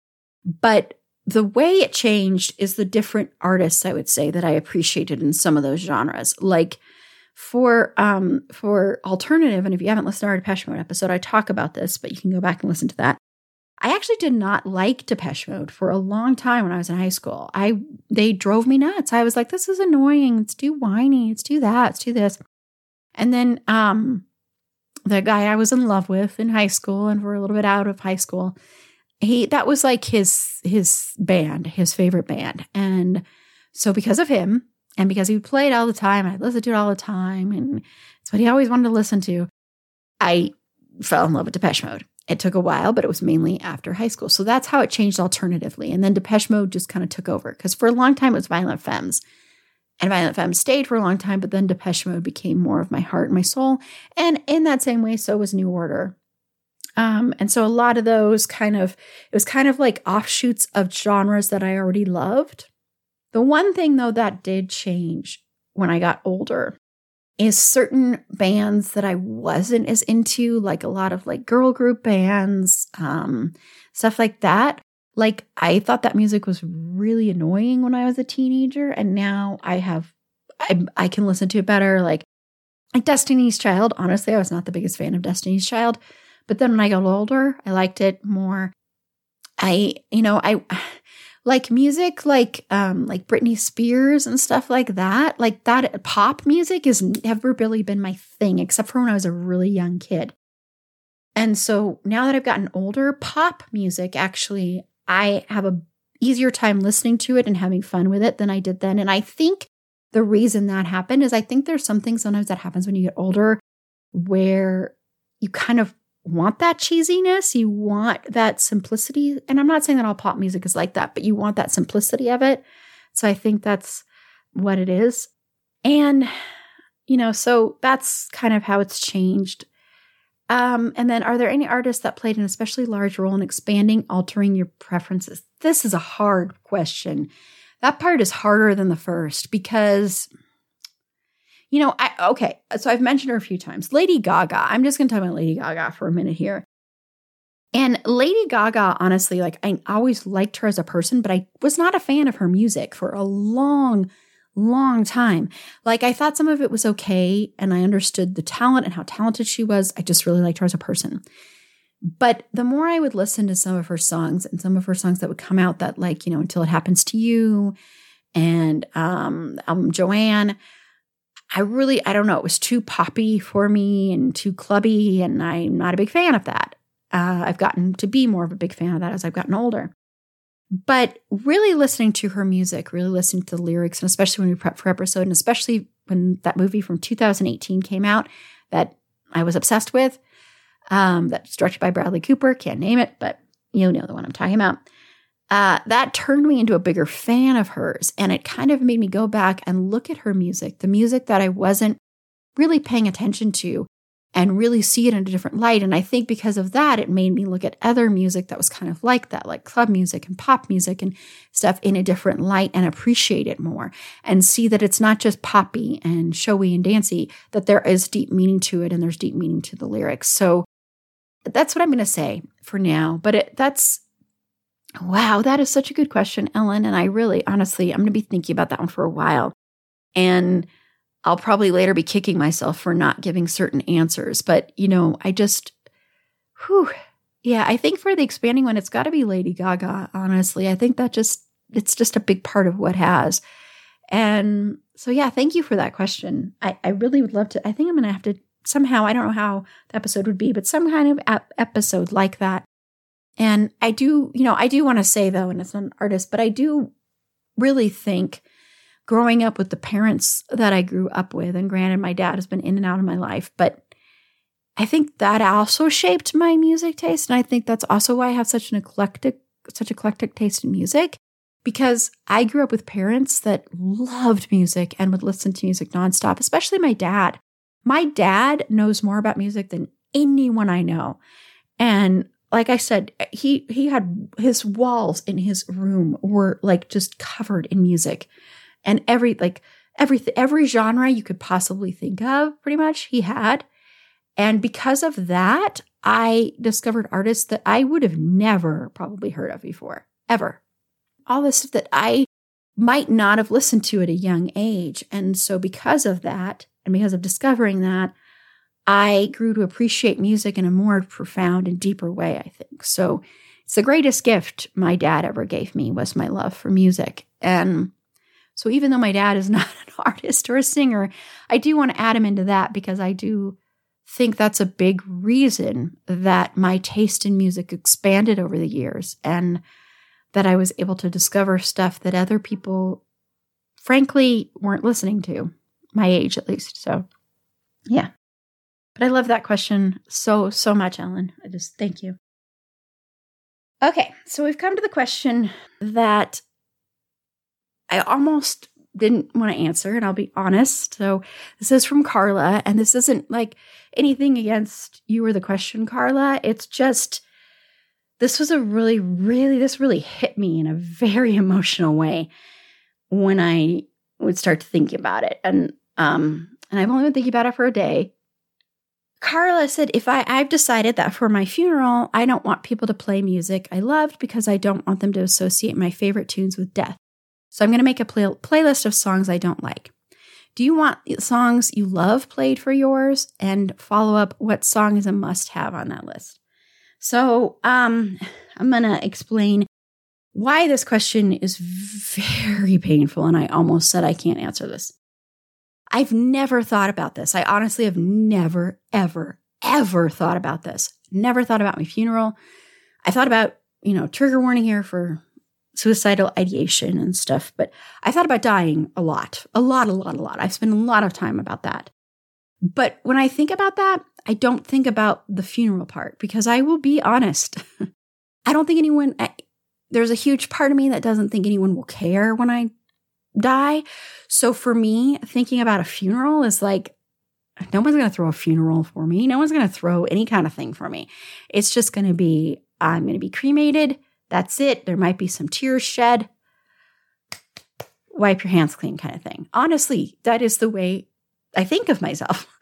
Speaker 1: But the way it changed is the different artists I would say that I appreciated in some of those genres. Like for um for alternative, and if you haven't listened to our Depeche Mode episode, I talk about this, but you can go back and listen to that. I actually did not like Depeche Mode for a long time when I was in high school. I they drove me nuts. I was like, this is annoying. It's too whiny. It's too that. It's too this. And then um the guy I was in love with in high school and for a little bit out of high school, he that was like his his band, his favorite band. And so because of him and because he played all the time, I listened to it all the time, and it's what he always wanted to listen to, I fell in love with Depeche Mode. It took a while, but it was mainly after high school. So that's how it changed alternatively. And then Depeche Mode just kind of took over because for a long time it was Violent Femmes. And Violent Femmes stayed for a long time, but then Depeche Mode became more of my heart and my soul. And in that same way, so was New Order. Um, and so a lot of those kind of, it was kind of like offshoots of genres that I already loved. The one thing though that did change when I got older is certain bands that I wasn't as into, like a lot of like girl group bands, um, stuff like that. Like I thought that music was really annoying when I was a teenager, and now I have I I can listen to it better. Like like Destiny's Child. Honestly, I was not the biggest fan of Destiny's Child, but then when I got older, I liked it more. I you know I like music like um like Britney Spears and stuff like that. Like that pop music has never really been my thing except for when I was a really young kid. And so now that I've gotten older, pop music actually I have a easier time listening to it and having fun with it than I did then. And I think the reason that happened is I think there's something sometimes that happens when you get older where you kind of want that cheesiness, you want that simplicity. And I'm not saying that all pop music is like that, but you want that simplicity of it. So I think that's what it is. And, you know, so that's kind of how it's changed. Um, and then, are there any artists that played an especially large role in expanding, altering your preferences? This is a hard question. That part is harder than the first because, you know, I okay. So I've mentioned her a few times. Lady Gaga. I'm just going to talk about Lady Gaga for a minute here. And Lady Gaga, honestly, like I always liked her as a person, but I was not a fan of her music for a long, long time. Like I thought some of it was okay and I understood the talent and how talented she was. I just really liked her as a person. But the more I would listen to some of her songs and some of her songs that would come out that like, you know, until it happens to you and um album Joanne, I really I don't know, it was too poppy for me and too clubby and I'm not a big fan of that. Uh, I've gotten to be more of a big fan of that as I've gotten older. But really listening to her music, really listening to the lyrics, and especially when we prep for episode, and especially when that movie from 2018 came out that I was obsessed with, um, that's directed by Bradley Cooper, can't name it, but you know the one I'm talking about. Uh, that turned me into a bigger fan of hers. And it kind of made me go back and look at her music, the music that I wasn't really paying attention to and really see it in a different light. And I think because of that, it made me look at other music that was kind of like that, like club music and pop music and stuff in a different light and appreciate it more and see that it's not just poppy and showy and dancy, that there is deep meaning to it and there's deep meaning to the lyrics. So that's what I'm going to say for now. But it, that's, wow, that is such a good question, Ellen. And I really, honestly, I'm going to be thinking about that one for a while. And I'll probably later be kicking myself for not giving certain answers. But, you know, I just, whew, yeah, I think for the expanding one, it's got to be Lady Gaga, honestly. I think that just, it's just a big part of what has. And so, yeah, thank you for that question. I, I really would love to. I think I'm going to have to somehow, I don't know how the episode would be, but some kind of episode like that. And I do, you know, I do want to say though, and it's an artist, but I do really think growing up with the parents that I grew up with, and granted, my dad has been in and out of my life, but I think that also shaped my music taste. And I think that's also why I have such an eclectic, such eclectic taste in music because I grew up with parents that loved music and would listen to music nonstop, especially my dad. My dad knows more about music than anyone I know. And like I said, he he had his walls in his room were like just covered in music. And every like every every genre you could possibly think of pretty much he had. And because of that i discovered artists that i would have never probably heard of before ever. All this stuff that i might not have listened to at a young age. And so because of that and because of discovering that i grew to appreciate music in a more profound and deeper way i think so it's the greatest gift my dad ever gave me was my love for music and so even though my dad is <laughs> not an artist or a singer, I do want to add him into that because I do think that's a big reason that my taste in music expanded over the years and that I was able to discover stuff that other people frankly weren't listening to, my age at least. So, yeah. But I love that question so, so much, Ellen. I just thank you. Okay, so we've come to the question that I almost didn't want to answer, and I'll be honest. So this is from Carla, and this isn't like anything against you or the question, Carla. It's just this was a really, really, this really hit me in a very <laughs> emotional way when I would start to think about it. And um, and I've only been thinking about it for a day. Carla said, if I, I've decided that for my funeral, I don't want people to play music I loved because I don't want them to associate my favorite tunes with death. So I'm going to make a play- playlist of songs I don't like. Do you want songs you love played for yours? And follow up what song is a must have on that list? So um, I'm going to explain why this question is <laughs> very painful. And I almost said I can't answer this. I've never thought about this. I honestly have never, ever, ever thought about this. Never thought about my funeral. I thought about, you know, trigger warning here for suicidal ideation and stuff. But I thought about dying a lot, a lot, a lot, a lot. I've spent a lot of time about that. But when I think about that, I don't think about the funeral part because I will be honest. <laughs> I don't think anyone, I, there's a huge part of me that doesn't think anyone will care when I die. So for me, thinking about a funeral is like, no one's going to throw a funeral for me. No one's going to throw any kind of thing for me. It's just going to be, I'm going to be cremated. That's it. There might be some tears shed. Wipe your hands clean, kind of thing. Honestly, that is the way I think of myself. <laughs>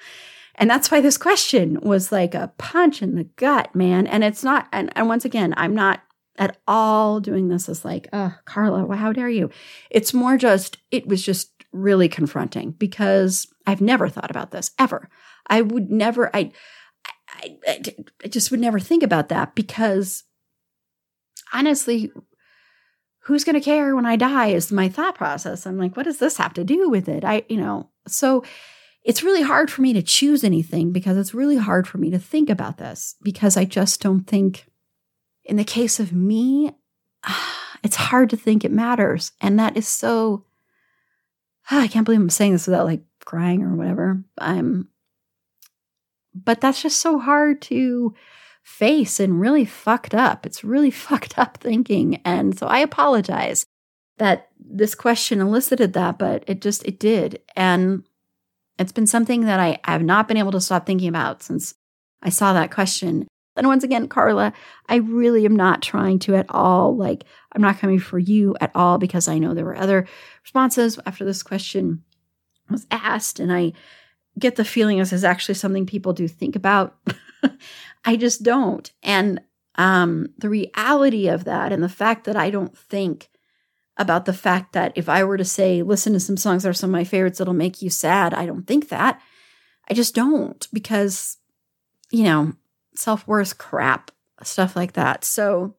Speaker 1: And that's why this question was like a punch in the gut, man. And it's not, and, and once again, I'm not at all doing this as like, oh, Carla, how dare you? It's more just, it was just really confronting because I've never thought about this ever. I would never, I, I, I, I just would never think about that because honestly, who's going to care when I die is my thought process. I'm like, what does this have to do with it? I, you know, so it's really hard for me to choose anything because it's really hard for me to think about this because I just don't think, in the case of me, <sighs> it's hard to think it matters. And that is so, <sighs> I can't believe I'm saying this without like crying or whatever. I'm, but that's just so hard to face and really fucked up. It's really <laughs> fucked up thinking. And so I apologize that this question elicited that, but it just, it did. And it's been something that I have not been able to stop thinking about since I saw that question. And once again, Carla, I really am not trying to at all, like, I'm not coming for you at all because I know there were other responses after this question was asked. And I get the feeling this is actually something people do think about. <laughs> I just don't. And um, the reality of that and the fact that I don't think about the fact that if I were to say, listen to some songs that are some of my favorites that'll make you sad, I don't think that. I just don't because, you know, self worth crap, stuff like that. So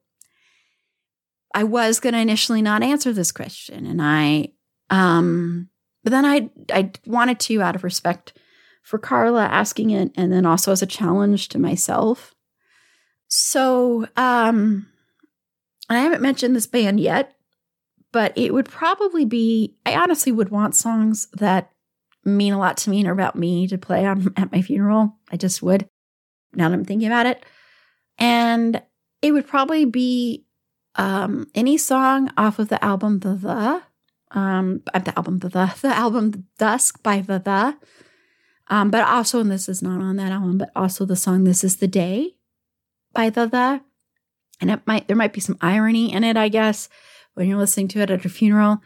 Speaker 1: I was going to initially not answer this question. And I, um, but then I, I wanted to out of respect for Carla asking it and then also as a challenge to myself. So, um, I haven't mentioned this band yet, but it would probably be I honestly would want songs that mean a lot to me and are about me to play on at my funeral. I just would. Now that I'm thinking about it. And it would probably be um, any song off of the album The The. Um, uh, the album The The, <laughs> the album Dusk by The The. Um, but also, and this is not on that album, but also the song This Is the Day by The The. And it might there might be some irony in it, I guess when you're listening to it at a funeral.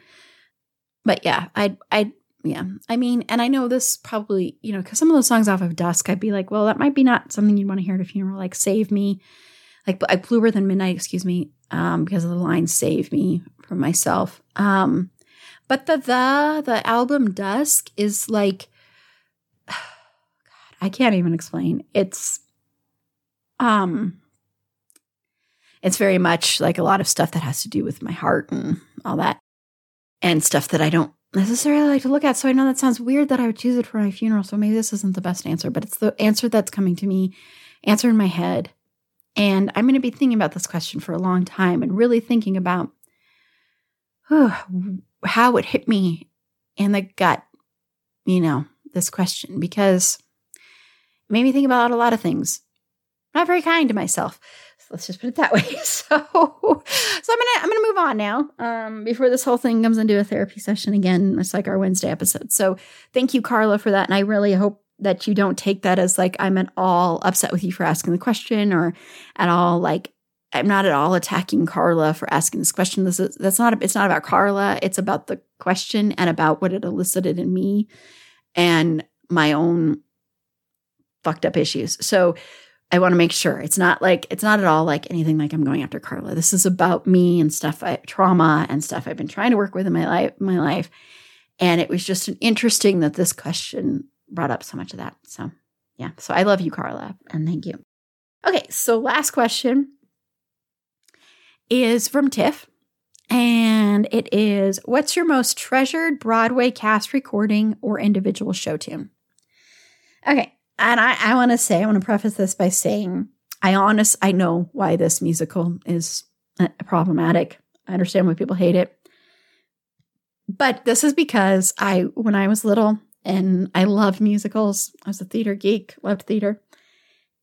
Speaker 1: But yeah, I I yeah. I mean, and I know this probably, you know, because some of those songs off of Dusk, I'd be like, well, that might be not something you'd want to hear at a funeral, like Save Me, like like Bluer Than Midnight, excuse me, um, because of the line Save Me from myself. Um, but the the the album Dusk is like <sighs> God, I can't even explain. It's um it's very much like a lot of stuff that has to do with my heart and all that, and stuff that I don't necessarily like to look at. So I know that sounds weird that I would choose it for my funeral. So maybe this isn't the best answer, but it's the answer that's coming to me, answer in my head. And I'm going to be thinking about this question for a long time and really thinking about how it hit me in the gut, you know, this question, because it made me think about a lot of things. not very kind to myself let's just put it that way. <laughs> So, so I'm gonna I'm gonna move on now. Um, before this whole thing comes into a therapy session again, it's like our Wednesday episode. So, thank you, Carla, for that, and I really hope that you don't take that as like I'm at all upset with you for asking the question, or at all like I'm not at all attacking Carla for asking this question. This is that's not it's not about Carla. It's about the question and about what it elicited in me and my own fucked up issues. So I want to make sure it's not like it's not at all like anything like I'm going after Carla. This is about me and stuff, I, trauma and stuff I've been trying to work with in my life, my life. And it was just an interesting that this question brought up so much of that. So, yeah. So I love you, Carla, and thank you. Okay, so last question is from Tiff, and it is What's your most treasured Broadway cast recording or individual show tune? Okay, and I, I want to say, I want to preface this by saying, I honest, I know why this musical is uh, problematic. I understand why people hate it. But this is because I, when I was little, and I loved musicals. I was a theater geek, loved theater.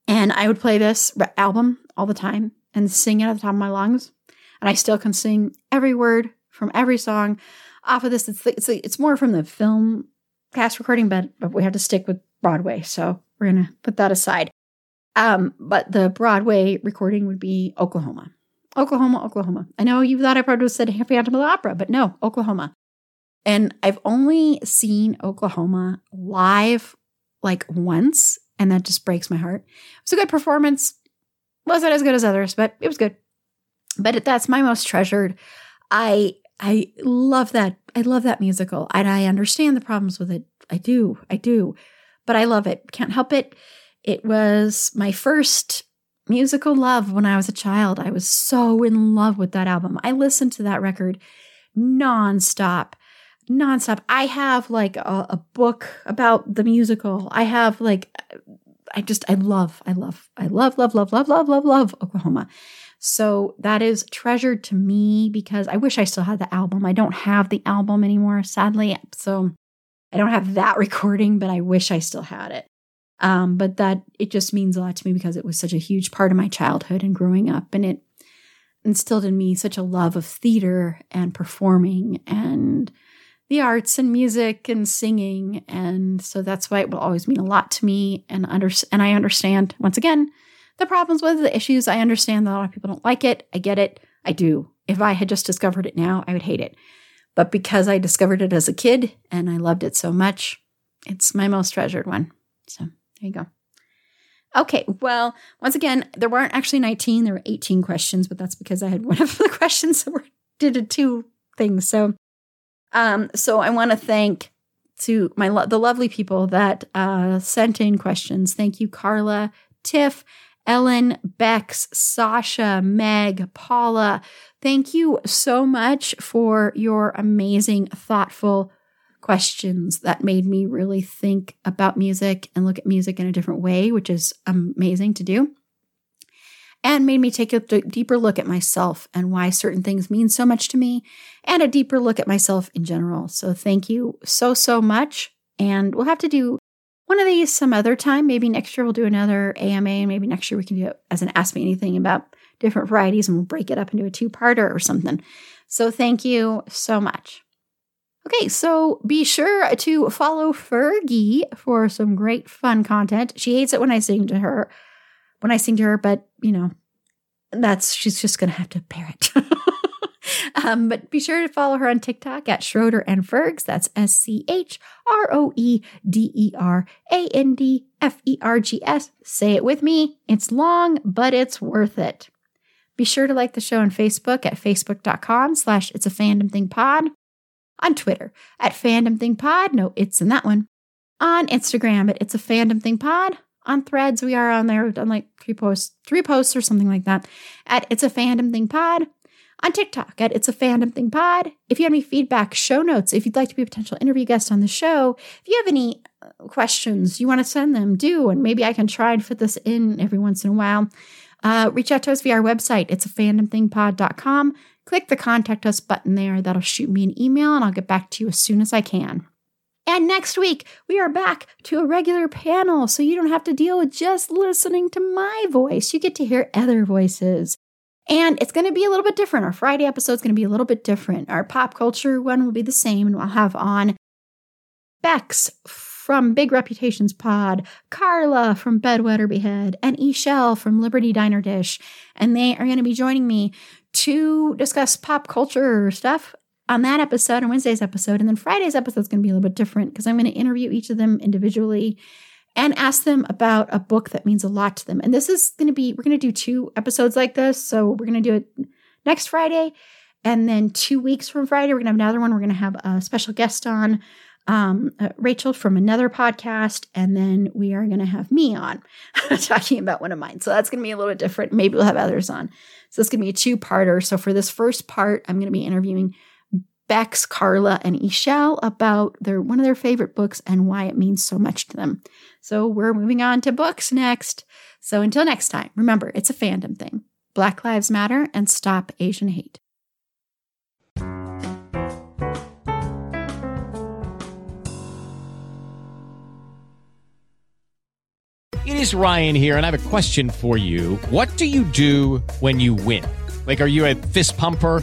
Speaker 1: And I would play this album all the time and sing it at the top of my lungs. And I still can sing every word from every song off of this. It's it's, it's more from the film cast recording, but, but we had to stick with Broadway. So we're going to put that aside. Um, but the Broadway recording would be Oklahoma. Oklahoma, Oklahoma. I know you thought I probably said Phantom of the Opera, but no, Oklahoma. And I've only seen Oklahoma live like once, and that just breaks my heart. It was a good performance. Wasn't as good as others, but it was good. But that's my most treasured. I I love that. I love that musical, and I understand the problems with it. I do. I do. But I love it. Can't help it. It was my first musical love when I was a child. I was so in love with that album. I listened to that record nonstop nonstop. I have like a, a, book about the musical. I have like, I just, I love, I love, I love, love, love, love, love, love, love Oklahoma. So that is treasured to me because I wish I still had the album. I don't have the album anymore, sadly. So I don't have that <laughs> recording, but I wish I still had it. Um, but that it just means a lot to me because it was such a huge part of my childhood and growing up, and it instilled in me such a love of theater and performing and the arts and music and singing. And so that's why it will always mean a lot to me. And under, and I understand once again the problems with the issues. I understand that a lot of people don't like it. I get it. I do. If I had just discovered it now, I would hate it. But because I discovered it as a kid and I loved it so much, it's my most treasured one. So there you go. Okay, well, once again, there weren't actually 19, there were 18 questions, but that's because I had one of the <laughs> questions that were did two things. So um, so I want to thank to my lo- the lovely people that uh, sent in questions. Thank you, Carla, Tiff, Ellen, Bex, Sasha, Meg, Paula. Thank you so much for your amazing, thoughtful questions that made me really think about music and look at music in a different way, which is amazing to do and made me take a d- deeper look at myself and why certain things mean so much to me and a deeper look at myself in general. So thank you so, so much. And we'll have to do one of these some other time. Maybe next year we'll do another AMA, and maybe next year we can do it as an Ask Me Anything about different varieties and we'll break it up into a two parter or something. So thank you so much. Okay, so be sure to follow Fergie for some great fun content. She hates it when I sing to her when I sing to her, but you know, that's she's just gonna have to bear it. <laughs> um, but be sure to follow her on TikTok at Schroeder and Fergs. That's S C H R O E D E R A N D F E R G S. Say it with me. It's long, but it's worth it. Be sure to like the show on Facebook at facebook.com slash it's a fandom thing pod. On Twitter at fandom thing pod. No, it's in that one. On Instagram at it's a fandom thing pod on threads. We are on there. We've done like three posts, three posts or something like that at It's a Fandom Thing Pod. On TikTok at It's a Fandom Thing Pod. If you have any feedback, show notes, if you'd like to be a potential interview guest on the show, if you have any uh, questions you want to send them, do. And maybe I can try and fit this in every once in a while. Uh, reach out to us via our website. It's a Fandom Thing fandomthingpod.com. Click the contact us button there. That'll shoot me an email and I'll get back to you as soon as I can. And next week, we are back to a regular panel, so you don't have to deal with just listening to my voice. You get to hear other voices. And it's going to be a little bit different. Our Friday episode is going to be a little bit different. Our pop culture one will be the same, and we'll have on Bex from Big Reputations Pod, Carla from Bedwetter Behead, and Eshell from Liberty Diner Dish. And they are going to be joining me to discuss pop culture stuff on that episode and Wednesday's episode. And then Friday's episode is going to be a little bit different because I'm going to interview each of them individually and ask them about a book that means a lot to them. And this is going to be, we're going to do two episodes like this. So we're going to do it next Friday. And then two weeks from Friday, we're going to have another one. We're going to have a special guest on, um, uh, Rachel from another podcast. And then we are going to have me on <laughs> talking about one of mine. So that's going to be a little bit different. Maybe we'll have others on. So it's going to be a two parter. So for this first part, I'm going to be interviewing Bex, Carla, and Eshell about their one of their favorite books and why it means so much to them. So we're moving on to books next. So until next time, remember it's a fandom thing. Black Lives Matter and stop Asian hate.
Speaker 4: It is Ryan here, and I have a question for you. What do you do when you win? Like, are you a fist pumper?